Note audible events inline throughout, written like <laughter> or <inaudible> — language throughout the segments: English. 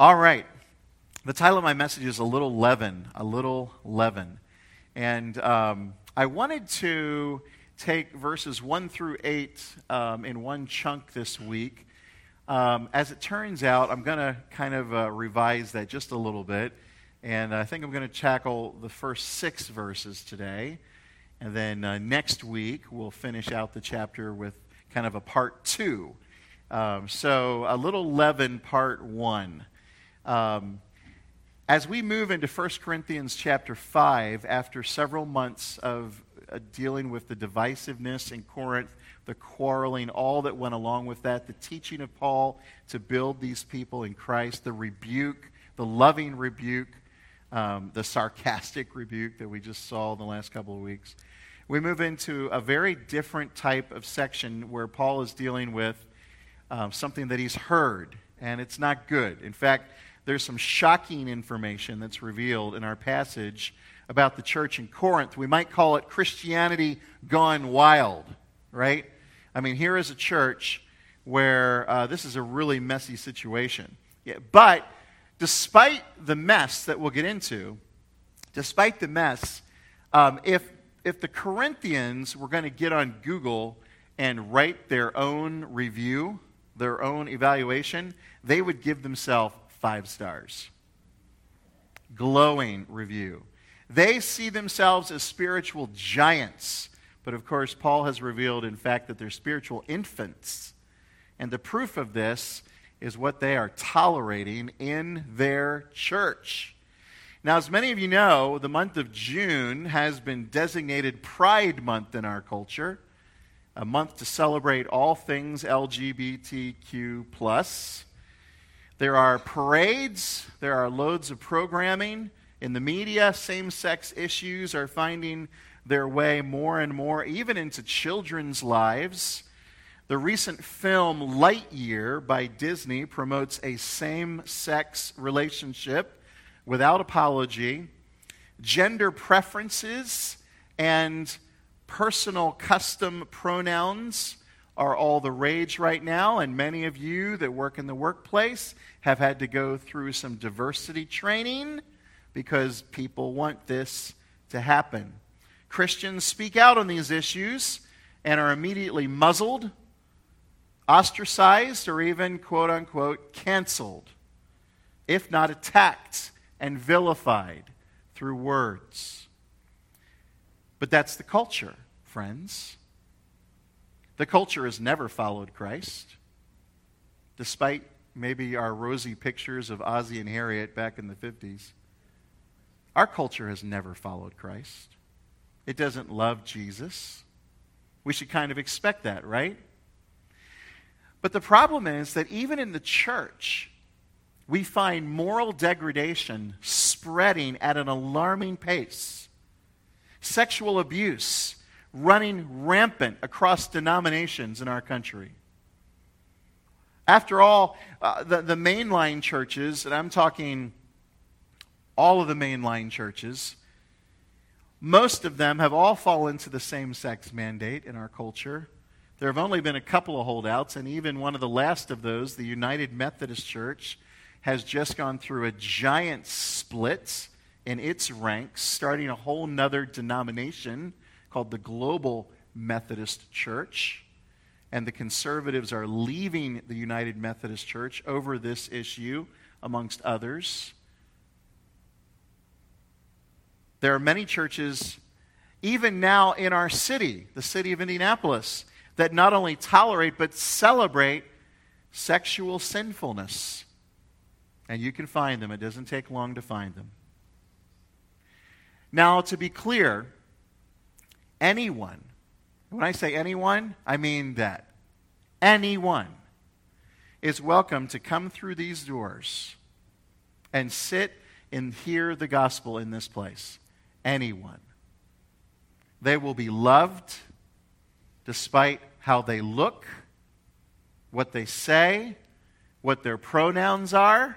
All right. The title of my message is A Little Leaven. A Little Leaven. And um, I wanted to take verses 1 through 8 um, in one chunk this week. Um, as it turns out, I'm going to kind of uh, revise that just a little bit. And I think I'm going to tackle the first six verses today. And then uh, next week, we'll finish out the chapter with kind of a part two. Um, so, a little leaven, part one. Um, as we move into 1 Corinthians chapter 5, after several months of uh, dealing with the divisiveness in Corinth, the quarreling, all that went along with that, the teaching of Paul to build these people in Christ, the rebuke, the loving rebuke, um, the sarcastic <laughs> rebuke that we just saw in the last couple of weeks, we move into a very different type of section where Paul is dealing with um, something that he's heard, and it's not good. In fact, there's some shocking information that's revealed in our passage about the church in Corinth. We might call it Christianity gone wild, right? I mean, here is a church where uh, this is a really messy situation. Yeah, but despite the mess that we'll get into, despite the mess, um, if, if the Corinthians were going to get on Google and write their own review, their own evaluation, they would give themselves five stars. Glowing review. They see themselves as spiritual giants. But of course, Paul has revealed, in fact, that they're spiritual infants. And the proof of this is what they are tolerating in their church. Now, as many of you know, the month of June has been designated Pride Month in our culture, a month to celebrate all things LGBTQ. There are parades, there are loads of programming. In the media, same sex issues are finding their way more and more, even into children's lives. The recent film Lightyear by Disney promotes a same sex relationship without apology. Gender preferences and personal custom pronouns are all the rage right now, and many of you that work in the workplace have had to go through some diversity training because people want this to happen. Christians speak out on these issues and are immediately muzzled, ostracized, or even, quote unquote, canceled, if not attacked and vilified through words. But that's the culture, friends. The culture has never followed Christ, despite maybe our rosy pictures of Ozzie and Harriet back in the 50s. Our culture has never followed Christ. It doesn't love Jesus. We should kind of expect that, right? But the problem is that even in the church, we find moral degradation spreading at an alarming pace. Sexual abuse running rampant across denominations in our country. After all, uh, the, the mainline churches, and I'm talking all of the mainline churches, most of them have all fallen to the same sex mandate in our culture. There have only been a couple of holdouts, and even one of the last of those, the United Methodist Church, has just gone through a giant split in its ranks, starting a whole nother denomination called the Global Methodist Church. And the conservatives are leaving the United Methodist Church over this issue, amongst others. There are many churches, even now in our city, the city of Indianapolis, that not only tolerate but celebrate sexual sinfulness. And you can find them, it doesn't take long to find them. Now, to be clear, anyone, when I say anyone, I mean that anyone is welcome to come through these doors and sit and hear the gospel in this place. Anyone. They will be loved despite how they look, what they say, what their pronouns are,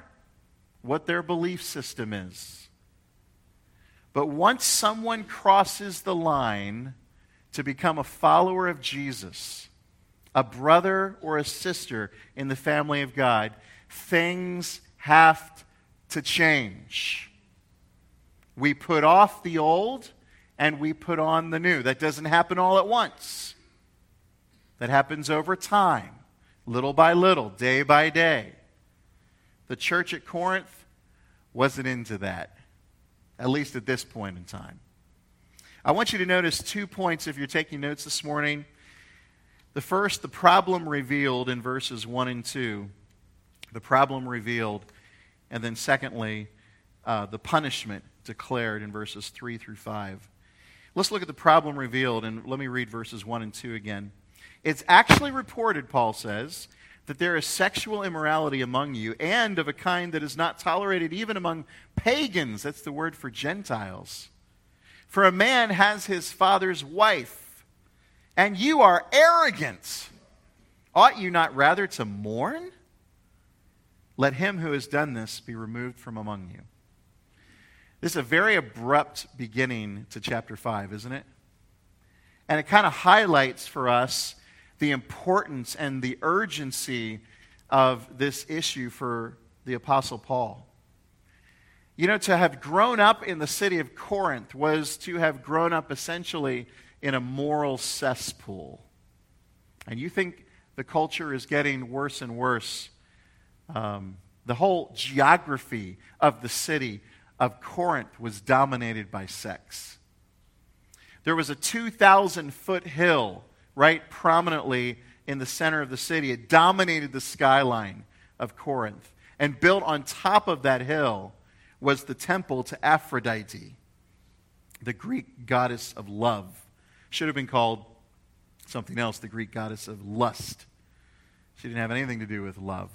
what their belief system is. But once someone crosses the line to become a follower of Jesus, a brother or a sister in the family of God, things have to change. We put off the old and we put on the new. That doesn't happen all at once, that happens over time, little by little, day by day. The church at Corinth wasn't into that, at least at this point in time. I want you to notice two points if you're taking notes this morning. The first, the problem revealed in verses 1 and 2. The problem revealed. And then, secondly, uh, the punishment declared in verses 3 through 5. Let's look at the problem revealed, and let me read verses 1 and 2 again. It's actually reported, Paul says, that there is sexual immorality among you, and of a kind that is not tolerated even among pagans. That's the word for Gentiles. For a man has his father's wife, and you are arrogant. Ought you not rather to mourn? Let him who has done this be removed from among you. This is a very abrupt beginning to chapter 5, isn't it? And it kind of highlights for us the importance and the urgency of this issue for the Apostle Paul. You know, to have grown up in the city of Corinth was to have grown up essentially in a moral cesspool. And you think the culture is getting worse and worse. Um, the whole geography of the city of Corinth was dominated by sex. There was a 2,000 foot hill right prominently in the center of the city. It dominated the skyline of Corinth. And built on top of that hill was the temple to Aphrodite, the Greek goddess of love. Should have been called something else, the Greek goddess of lust. She didn't have anything to do with love.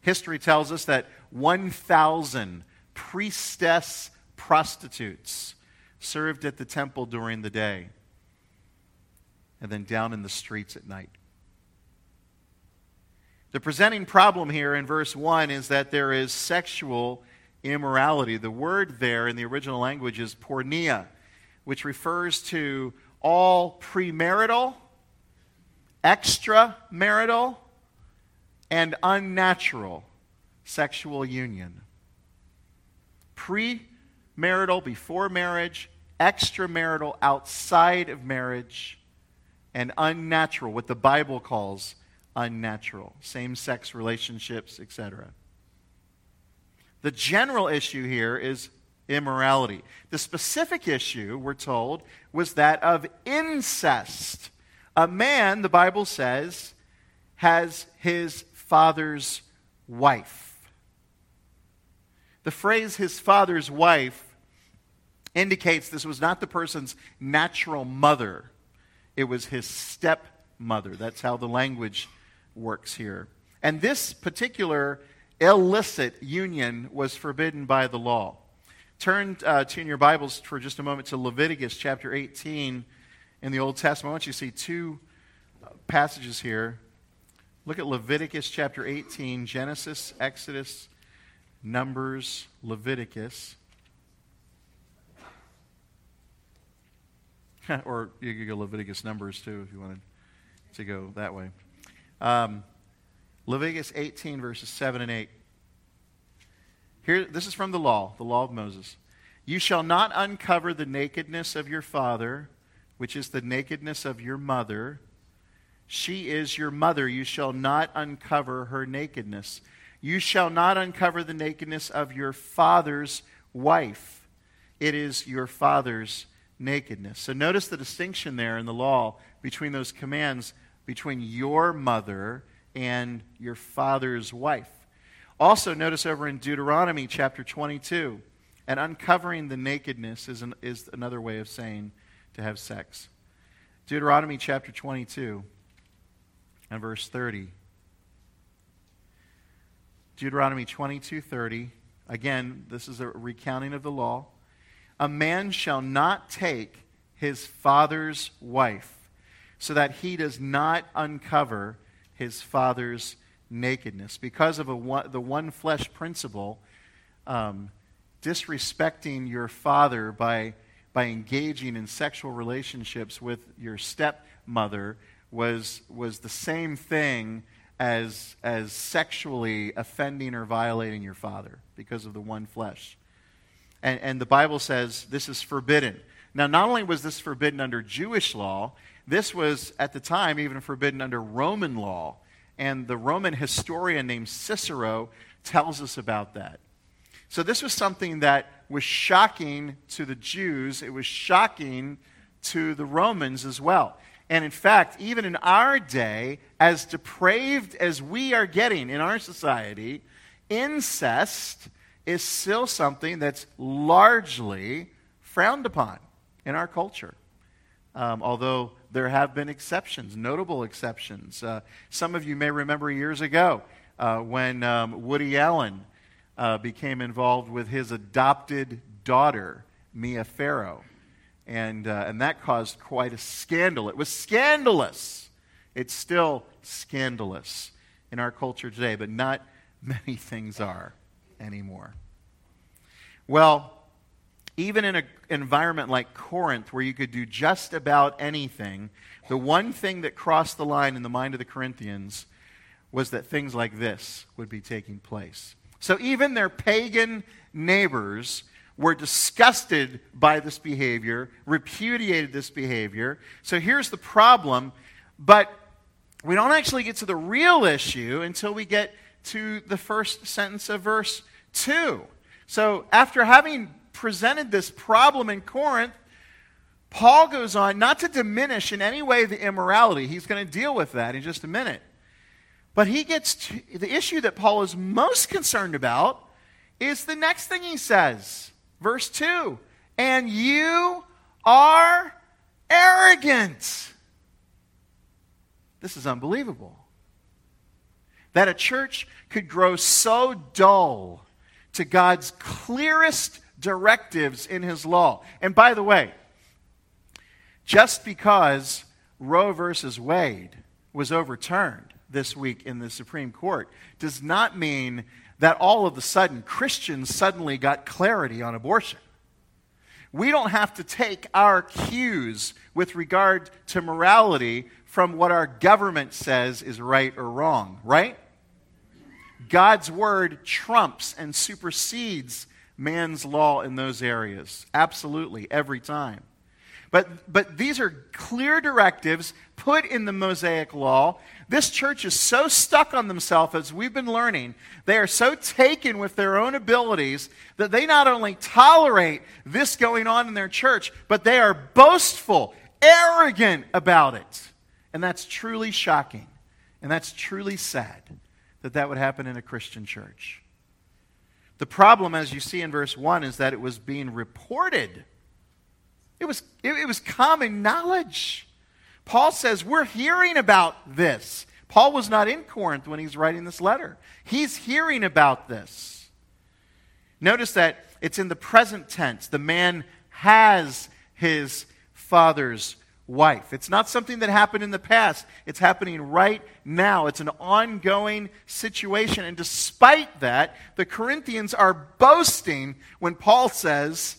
History tells us that 1,000 priestess prostitutes served at the temple during the day and then down in the streets at night. The presenting problem here in verse 1 is that there is sexual immorality. The word there in the original language is porneia, which refers to all premarital, extramarital, and unnatural sexual union premarital, before marriage, extramarital, outside of marriage, and unnatural, what the Bible calls unnatural, same sex relationships, etc. The general issue here is immorality. The specific issue, we're told, was that of incest. A man, the Bible says, has his father's wife. The phrase his father's wife indicates this was not the person's natural mother, it was his stepmother. That's how the language works here. And this particular illicit union was forbidden by the law. Turn uh, to in your Bibles for just a moment to Leviticus chapter 18 in the Old Testament. I want you to see two uh, passages here. Look at Leviticus chapter 18, Genesis, Exodus, Numbers, Leviticus. <laughs> or you could go Leviticus Numbers too if you wanted to go that way. Um, Leviticus 18, verses 7 and 8. Here, this is from the law, the law of Moses. You shall not uncover the nakedness of your father, which is the nakedness of your mother. She is your mother. You shall not uncover her nakedness. You shall not uncover the nakedness of your father's wife. It is your father's nakedness. So notice the distinction there in the law between those commands between your mother and your father's wife. Also, notice over in Deuteronomy chapter 22, and uncovering the nakedness is, an, is another way of saying to have sex. Deuteronomy chapter 22 and verse 30. Deuteronomy 22:30. Again, this is a recounting of the law. A man shall not take his father's wife, so that he does not uncover his father's nakedness. Because of a, the one flesh principle, um, disrespecting your father by, by engaging in sexual relationships with your stepmother was, was the same thing as, as sexually offending or violating your father because of the one flesh. And, and the Bible says this is forbidden. Now, not only was this forbidden under Jewish law, this was at the time even forbidden under Roman law. And the Roman historian named Cicero tells us about that. So, this was something that was shocking to the Jews. It was shocking to the Romans as well. And in fact, even in our day, as depraved as we are getting in our society, incest is still something that's largely frowned upon in our culture. Um, although there have been exceptions, notable exceptions. Uh, some of you may remember years ago uh, when um, Woody Allen uh, became involved with his adopted daughter, Mia Farrow. And, uh, and that caused quite a scandal. It was scandalous. It's still scandalous in our culture today, but not <laughs> many things are anymore. Well, even in an environment like Corinth, where you could do just about anything, the one thing that crossed the line in the mind of the Corinthians was that things like this would be taking place. So even their pagan neighbors were disgusted by this behavior, repudiated this behavior. So here's the problem, but we don't actually get to the real issue until we get to the first sentence of verse 2. So after having presented this problem in Corinth, Paul goes on not to diminish in any way the immorality. He's going to deal with that in just a minute. But he gets to the issue that Paul is most concerned about is the next thing he says. Verse 2 And you are arrogant. This is unbelievable. That a church could grow so dull to God's clearest directives in his law. And by the way, just because Roe versus Wade was overturned this week in the Supreme Court does not mean that all of a sudden Christians suddenly got clarity on abortion. We don't have to take our cues with regard to morality from what our government says is right or wrong, right? God's word trumps and supersedes man's law in those areas. Absolutely, every time. But, but these are clear directives put in the Mosaic law. This church is so stuck on themselves, as we've been learning, they are so taken with their own abilities that they not only tolerate this going on in their church, but they are boastful, arrogant about it. And that's truly shocking. And that's truly sad that that would happen in a Christian church. The problem, as you see in verse 1, is that it was being reported it was, it, it was common knowledge. Paul says, We're hearing about this. Paul was not in Corinth when he's writing this letter. He's hearing about this. Notice that it's in the present tense. The man has his father's wife. It's not something that happened in the past, it's happening right now. It's an ongoing situation. And despite that, the Corinthians are boasting when Paul says,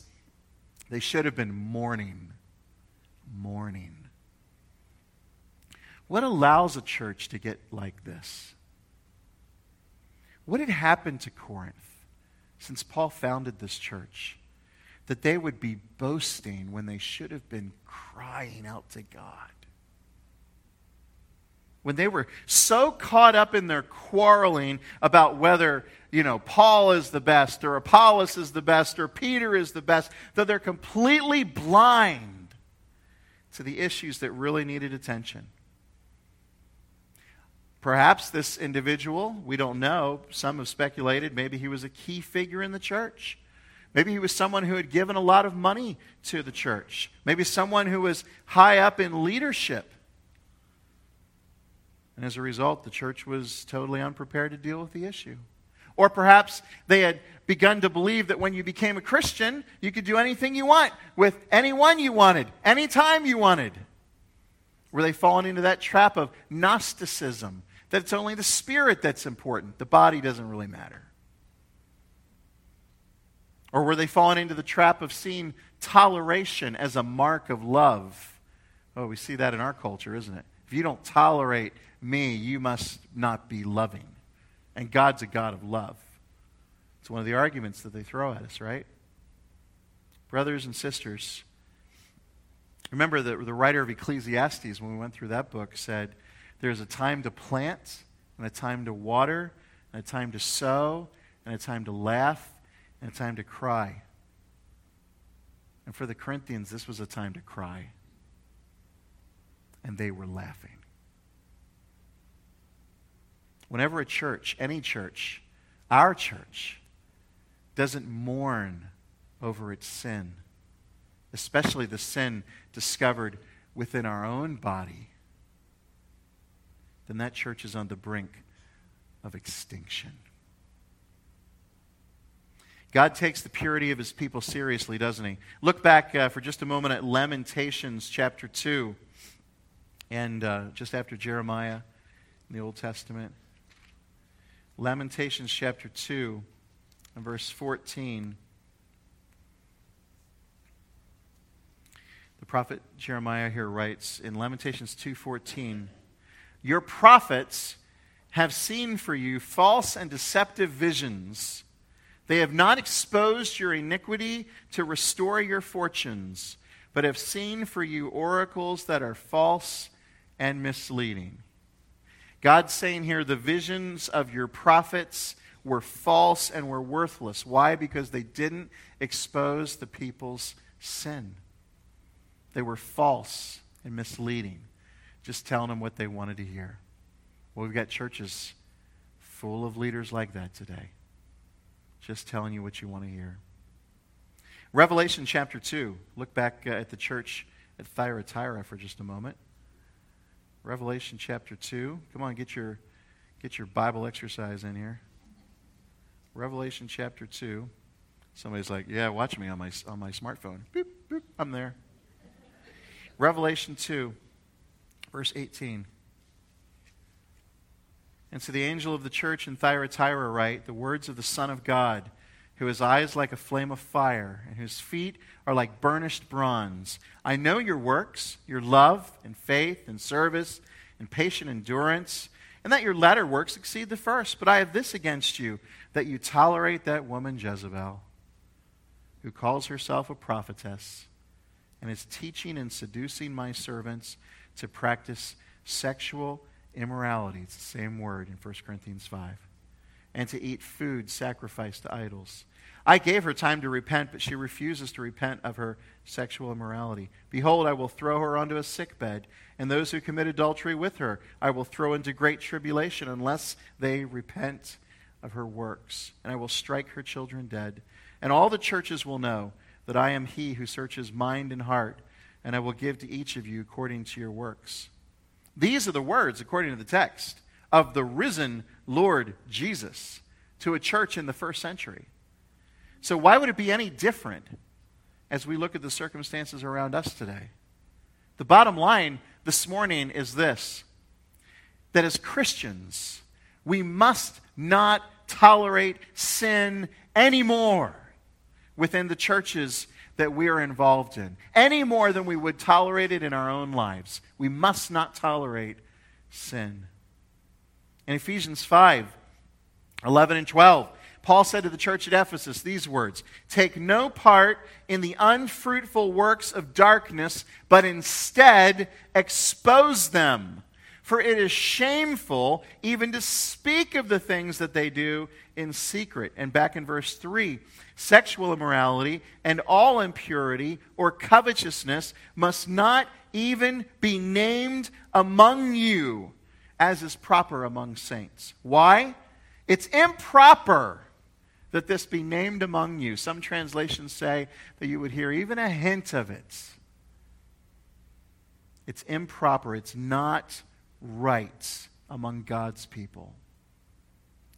they should have been mourning. Mourning. What allows a church to get like this? What had happened to Corinth since Paul founded this church? That they would be boasting when they should have been crying out to God when they were so caught up in their quarreling about whether, you know, Paul is the best or Apollos is the best or Peter is the best, that they're completely blind to the issues that really needed attention. Perhaps this individual, we don't know, some have speculated, maybe he was a key figure in the church. Maybe he was someone who had given a lot of money to the church. Maybe someone who was high up in leadership. And as a result, the church was totally unprepared to deal with the issue. Or perhaps they had begun to believe that when you became a Christian, you could do anything you want with anyone you wanted, anytime you wanted. Were they falling into that trap of Gnosticism, that it's only the spirit that's important, the body doesn't really matter? Or were they falling into the trap of seeing toleration as a mark of love? Oh, we see that in our culture, isn't it? If you don't tolerate me, you must not be loving. And God's a God of love. It's one of the arguments that they throw at us, right? Brothers and sisters, remember that the writer of Ecclesiastes, when we went through that book, said there's a time to plant, and a time to water, and a time to sow, and a time to laugh, and a time to cry. And for the Corinthians, this was a time to cry. And they were laughing. Whenever a church, any church, our church, doesn't mourn over its sin, especially the sin discovered within our own body, then that church is on the brink of extinction. God takes the purity of his people seriously, doesn't he? Look back uh, for just a moment at Lamentations chapter 2, and uh, just after Jeremiah in the Old Testament. Lamentations chapter 2 and verse 14. The prophet Jeremiah here writes in Lamentations 2:14, "Your prophets have seen for you false and deceptive visions. They have not exposed your iniquity to restore your fortunes, but have seen for you oracles that are false and misleading." God's saying here the visions of your prophets were false and were worthless. Why? Because they didn't expose the people's sin. They were false and misleading, just telling them what they wanted to hear. Well, we've got churches full of leaders like that today, just telling you what you want to hear. Revelation chapter 2. Look back uh, at the church at Thyatira for just a moment. Revelation chapter 2. Come on, get your, get your Bible exercise in here. Revelation chapter 2. Somebody's like, yeah, watch me on my, on my smartphone. Boop, boop, I'm there. Revelation 2, verse 18. And to the angel of the church in Thyatira write the words of the Son of God, who has eyes like a flame of fire, and whose feet are like burnished bronze. I know your works, your love and faith and service and patient endurance, and that your latter works exceed the first. But I have this against you, that you tolerate that woman Jezebel, who calls herself a prophetess, and is teaching and seducing my servants to practice sexual immorality. It's the same word in 1 Corinthians 5. And to eat food sacrificed to idols. I gave her time to repent, but she refuses to repent of her sexual immorality. Behold, I will throw her onto a sick bed, and those who commit adultery with her I will throw into great tribulation unless they repent of her works. And I will strike her children dead. And all the churches will know that I am he who searches mind and heart, and I will give to each of you according to your works. These are the words, according to the text, of the risen Lord Jesus to a church in the first century. So, why would it be any different as we look at the circumstances around us today? The bottom line this morning is this that as Christians, we must not tolerate sin anymore within the churches that we are involved in, any more than we would tolerate it in our own lives. We must not tolerate sin. In Ephesians 5 11 and 12, Paul said to the church at Ephesus these words Take no part in the unfruitful works of darkness, but instead expose them. For it is shameful even to speak of the things that they do in secret. And back in verse 3 sexual immorality and all impurity or covetousness must not even be named among you, as is proper among saints. Why? It's improper that this be named among you. Some translations say that you would hear even a hint of it. It's improper, it's not right among God's people.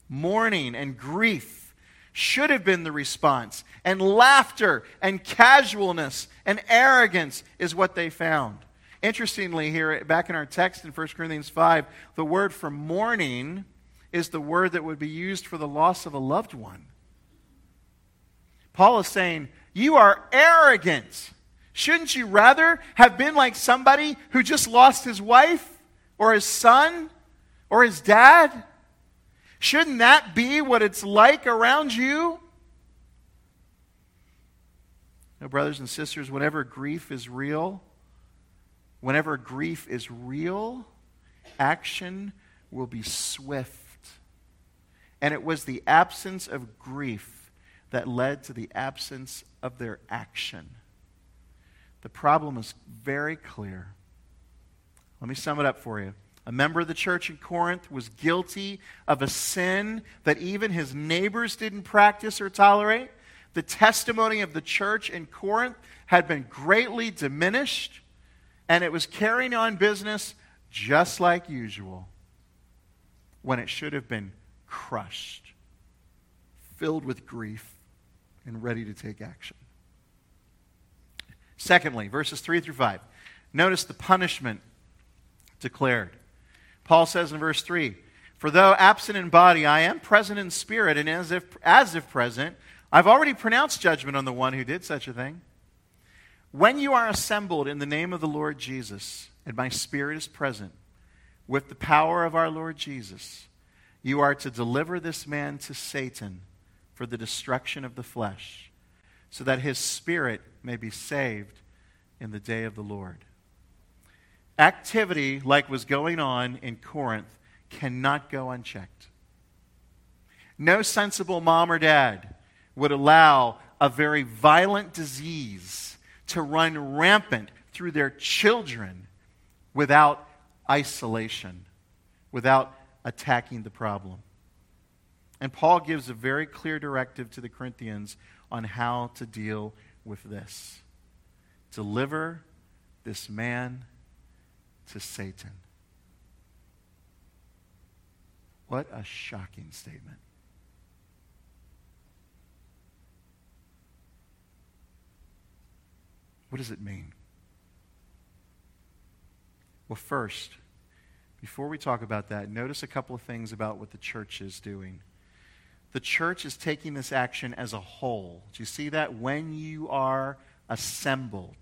Mourning and grief should have been the response, and laughter and casualness and arrogance is what they found. Interestingly, here back in our text in 1 Corinthians 5, the word for mourning is the word that would be used for the loss of a loved one. Paul is saying, You are arrogant. Shouldn't you rather have been like somebody who just lost his wife or his son or his dad? Shouldn't that be what it's like around you? Brothers and sisters, whenever grief is real, whenever grief is real, action will be swift. And it was the absence of grief that led to the absence of their action. The problem is very clear. Let me sum it up for you. A member of the church in Corinth was guilty of a sin that even his neighbors didn't practice or tolerate. The testimony of the church in Corinth had been greatly diminished, and it was carrying on business just like usual when it should have been crushed, filled with grief, and ready to take action. Secondly, verses 3 through 5. Notice the punishment declared. Paul says in verse 3 For though absent in body, I am present in spirit, and as if, as if present, I've already pronounced judgment on the one who did such a thing. When you are assembled in the name of the Lord Jesus, and my spirit is present, with the power of our Lord Jesus, you are to deliver this man to Satan for the destruction of the flesh, so that his spirit may be saved in the day of the Lord. Activity like was going on in Corinth cannot go unchecked. No sensible mom or dad would allow a very violent disease to run rampant through their children without isolation, without attacking the problem. And Paul gives a very clear directive to the Corinthians on how to deal with this deliver this man to Satan. What a shocking statement. What does it mean? Well, first, before we talk about that, notice a couple of things about what the church is doing. The church is taking this action as a whole. Do you see that? When you are assembled,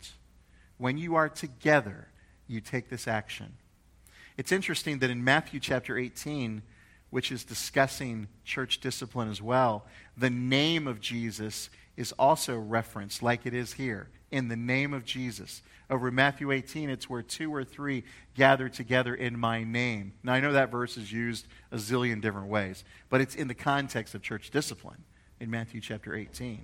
when you are together, you take this action. It's interesting that in Matthew chapter 18, which is discussing church discipline as well, the name of Jesus is also referenced, like it is here, in the name of Jesus. Over Matthew 18, it's where two or three gather together in my name. Now, I know that verse is used a zillion different ways, but it's in the context of church discipline in Matthew chapter 18.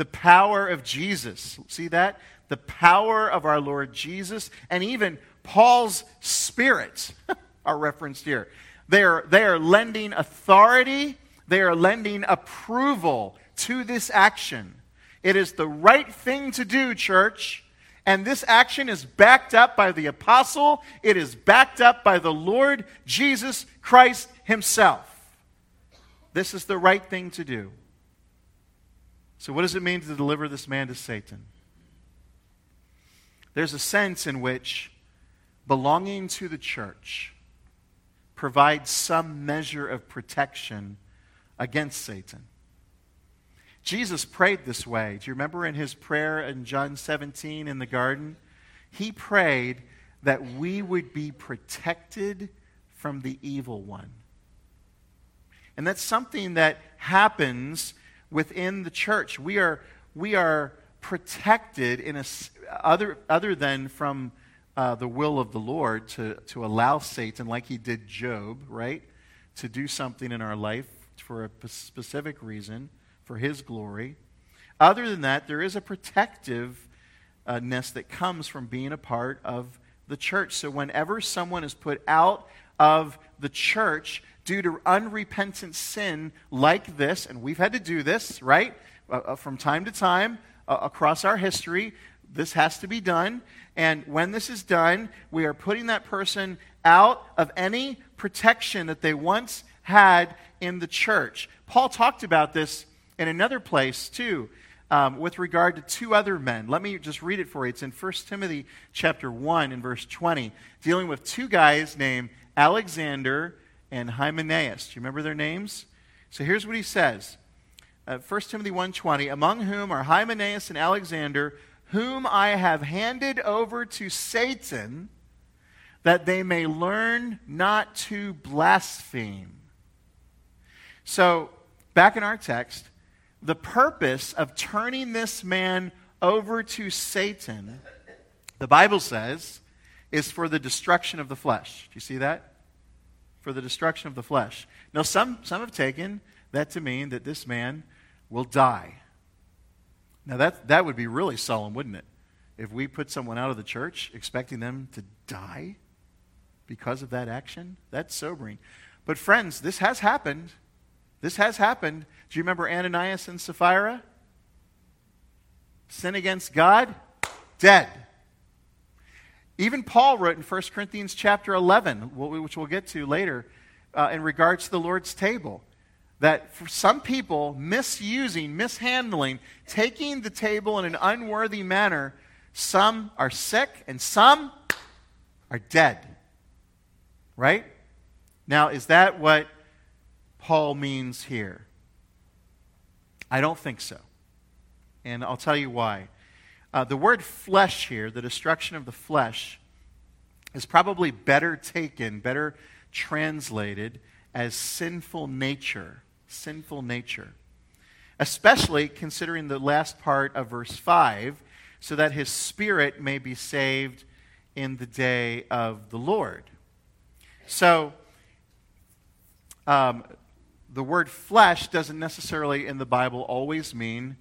The power of Jesus, see that? The power of our Lord Jesus, and even Paul's Spirit <laughs> are referenced here. They are, they are lending authority, they are lending approval to this action. It is the right thing to do, church. And this action is backed up by the apostle, it is backed up by the Lord Jesus Christ himself. This is the right thing to do. So, what does it mean to deliver this man to Satan? There's a sense in which belonging to the church provides some measure of protection against Satan. Jesus prayed this way. Do you remember in his prayer in John 17 in the garden? He prayed that we would be protected from the evil one. And that's something that happens within the church. We are, we are protected in a, other, other than from uh, the will of the Lord to, to allow Satan, like he did Job, right, to do something in our life for a specific reason for His glory. Other than that, there is a protective protectiveness that comes from being a part of the church. So whenever someone is put out of the church due to unrepentant sin like this, and we've had to do this, right? Uh, uh from time to time uh, across our history, this has to be done. And when this is done, we are putting that person out of any protection that they once had in the church. Paul talked about this in another place, too, um, with regard to two other men. Let me just read it for you. It's in 1 Timothy chapter 1 and verse 20, dealing with two guys named Alexander and Hymenaeus. Do you remember their names? So here's what he says. Uh, 1 Timothy 1:20, among whom are Hymenaeus and Alexander, whom I have handed over to Satan, that they may learn not to blaspheme. So, back in our text, the purpose of turning this man over to Satan, the Bible says, is for the destruction of the flesh. Do you see that? For the destruction of the flesh. Now, some, some have taken that to mean that this man will die. Now, that, that would be really solemn, wouldn't it? If we put someone out of the church expecting them to die because of that action, that's sobering. But, friends, this has happened. This has happened. Do you remember Ananias and Sapphira? Sin against God, dead. Even Paul wrote in 1 Corinthians chapter 11, which we'll get to later, uh, in regards to the Lord's table, that for some people, misusing, mishandling, taking the table in an unworthy manner, some are sick and some are dead. Right? Now, is that what Paul means here? I don't think so. And I'll tell you why. Uh, the word flesh here, the destruction of the flesh, is probably better taken, better translated as sinful nature. Sinful nature. Especially considering the last part of verse 5, so that his spirit may be saved in the day of the Lord. So, um, the word flesh doesn't necessarily in the Bible always mean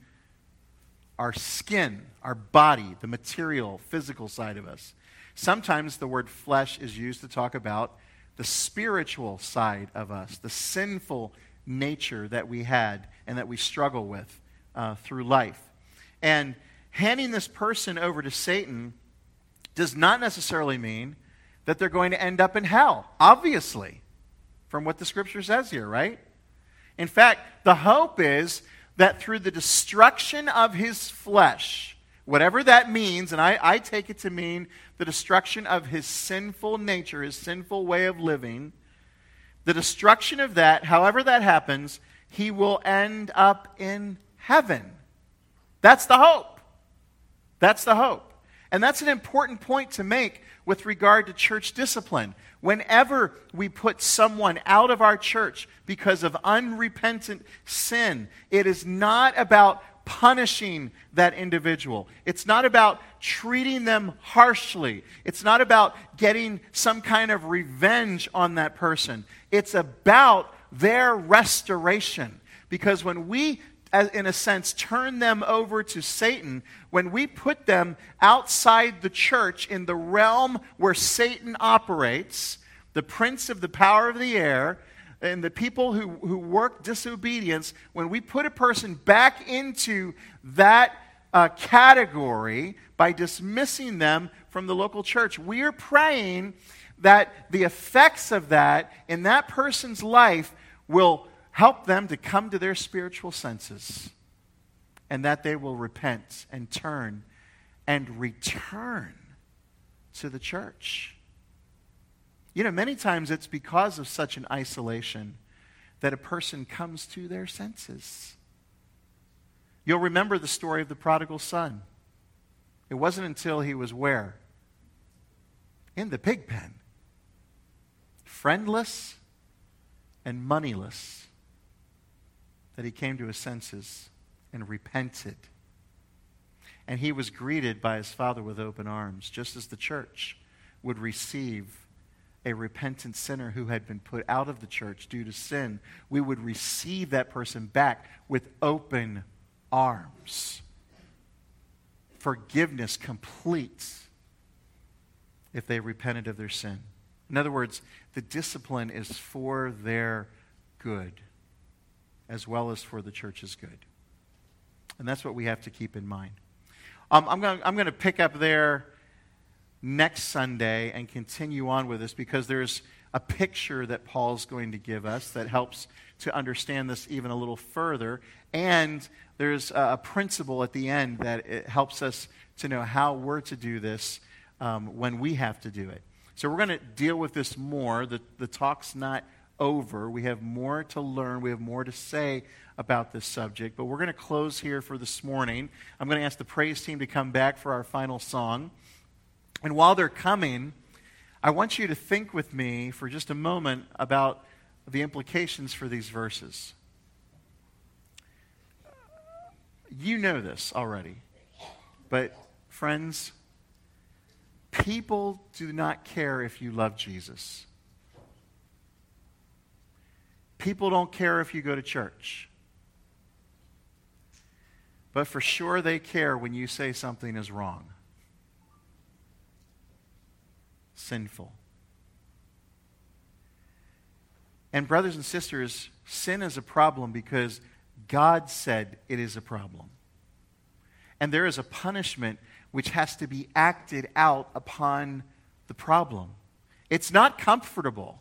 our skin, our body, the material, physical side of us. Sometimes the word flesh is used to talk about the spiritual side of us, the sinful nature that we had and that we struggle with uh, through life. And handing this person over to Satan does not necessarily mean that they're going to end up in hell, obviously, from what the scripture says here, right? In fact, the hope is that through the destruction of his flesh, whatever that means, and I, I, take it to mean the destruction of his sinful nature, his sinful way of living, the destruction of that, however that happens, he will end up in heaven. That's the hope. That's the hope. And that's an important point to make with regard to church discipline. Whenever we put someone out of our church because of unrepentant sin, it is not about punishing that individual. It's not about treating them harshly. It's not about getting some kind of revenge on that person. It's about their restoration. Because when we in a sense, turn them over to Satan, when we put them outside the church in the realm where Satan operates, the prince of the power of the air, and the people who, who work disobedience, when we put a person back into that uh, category by dismissing them from the local church, we are praying that the effects of that in that person's life will help them to come to their spiritual senses and that they will repent and turn and return to the church. You know, many times it's because of such an isolation that a person comes to their senses. You'll remember the story of the prodigal son. It wasn't until he was where? In the pig pen. Friendless and moneyless that he came to his senses and repented. And he was greeted by his father with open arms, just as the church would receive a repentant sinner who had been put out of the church due to sin. We would receive that person back with open arms. Forgiveness complete if they repented of their sin. In other words, the discipline is for their good as well as for the church's good. And that's what we have to keep in mind. Um, I'm going I'm to pick up there next Sunday and continue on with this because there's a picture that Paul's going to give us that helps to understand this even a little further. And there's a principle at the end that it helps us to know how we're to do this um, when we have to do it. So we're going to deal with this more. The, the talk's not over. We have more to learn, we have more to say about this subject. But we're going to close here for this morning. I'm going to ask the praise team to come back for our final song. And while they're coming, I want you to think with me for just a moment about the implications for these verses. You know this already, but friends, people do not care if you love Jesus. People don't care if you go to church. But for sure, they care when you say something is wrong, sinful. And, brothers and sisters, sin is a problem because God said it is a problem. And there is a punishment which has to be acted out upon the problem. It's not comfortable,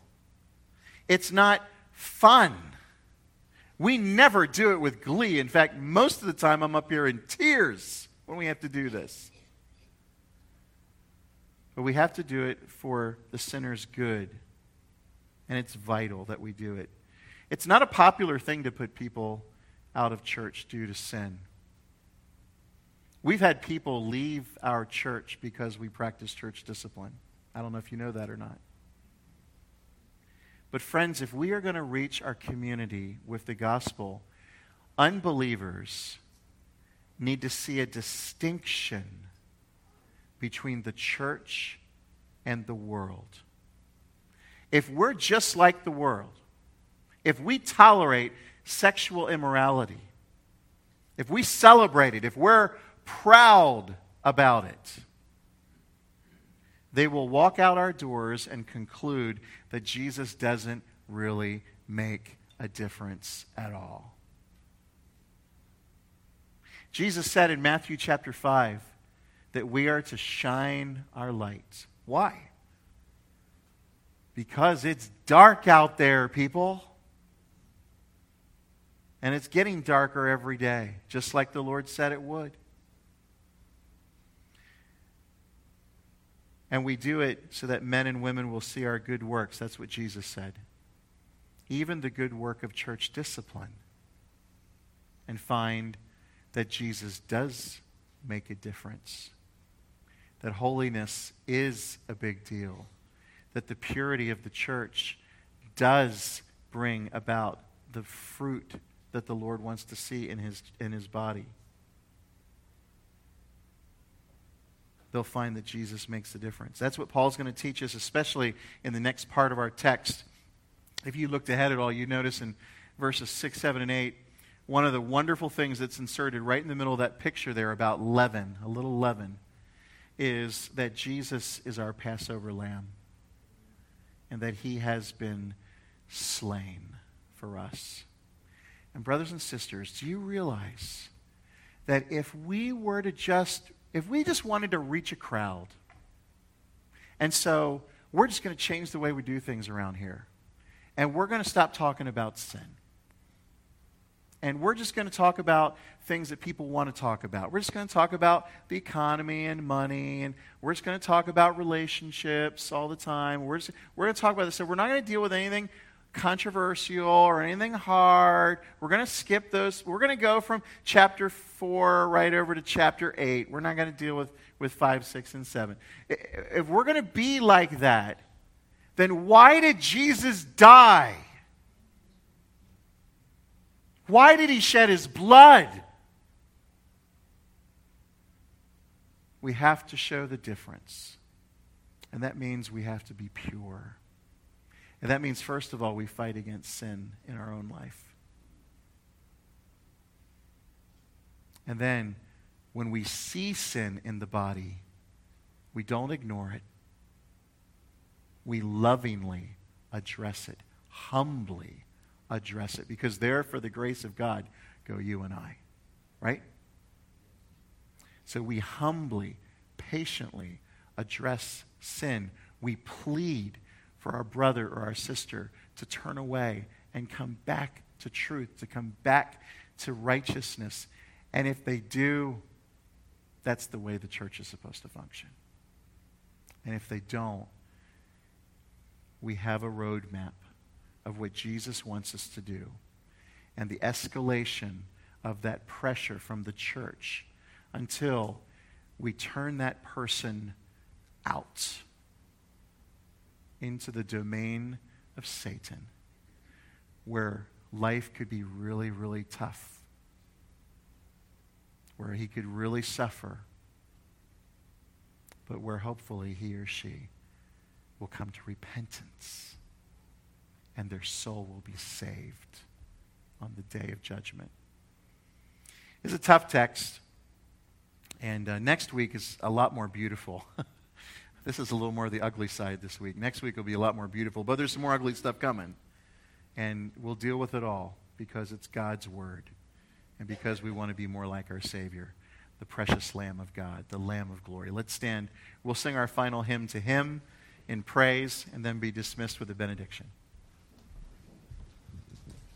it's not fun. We never do it with glee. In fact, most of the time I'm up here in tears when we have to do this. But we have to do it for the sinner's good. And it's vital that we do it. It's not a popular thing to put people out of church due to sin. We've had people leave our church because we practice church discipline. I don't know if you know that or not. But, friends, if we are going to reach our community with the gospel, unbelievers need to see a distinction between the church and the world. If we're just like the world, if we tolerate sexual immorality, if we celebrate it, if we're proud about it, they will walk out our doors and conclude that Jesus doesn't really make a difference at all. Jesus said in Matthew chapter 5 that we are to shine our light. Why? Because it's dark out there, people. And it's getting darker every day, just like the Lord said it would. And we do it so that men and women will see our good works. That's what Jesus said. Even the good work of church discipline. And find that Jesus does make a difference. That holiness is a big deal. That the purity of the church does bring about the fruit that the Lord wants to see in his, in his body. They'll find that Jesus makes the difference. That's what Paul's going to teach us, especially in the next part of our text. If you looked ahead at all, you notice in verses 6, 7, and 8, one of the wonderful things that's inserted right in the middle of that picture there about leaven, a little leaven, is that Jesus is our Passover lamb and that he has been slain for us. And, brothers and sisters, do you realize that if we were to just if we just wanted to reach a crowd, and so we're just going to change the way we do things around here, and we're going to stop talking about sin. And we're just going to talk about things that people want to talk about. We're just going to talk about the economy and money, and we're just going to talk about relationships all the time. We're, just, we're going to talk about this. So we're not going to deal with anything controversial or anything hard. We're going to skip those. We're going to go from chapter 4 right over to chapter 8. We're not going to deal with, with 5, 6, and 7. If we're going to be like that, then why did Jesus die? Why did he shed his blood? We have to show the difference. And that means we have to be pure. And that means, first of all, we fight against sin in our own life. And then, when we see sin in the body, we don't ignore it. We lovingly address it, humbly address it, because there, for the grace of God, go you and I. Right? So we humbly, patiently address sin. We plead for our brother or our sister to turn away and come back to truth, to come back to righteousness. And if they do, that's the way the church is supposed to function. And if they don't, we have a roadmap of what Jesus wants us to do. And the escalation of that pressure from the church until we turn that person out into the domain of Satan, where life could be really, really tough, where he could really suffer, but where hopefully he or she will come to repentance and their soul will be saved on the day of judgment. It's a tough text, and uh, next week is a lot more beautiful. <laughs> this is a little more of the ugly side this week. Next week will be a lot more beautiful, but there's some more ugly stuff coming. And we'll deal with it all because it's God's Word and because we want to be more like our Savior, the precious Lamb of God, the Lamb of glory. Let's stand. We'll sing our final hymn to Him in praise and then be dismissed with a benediction.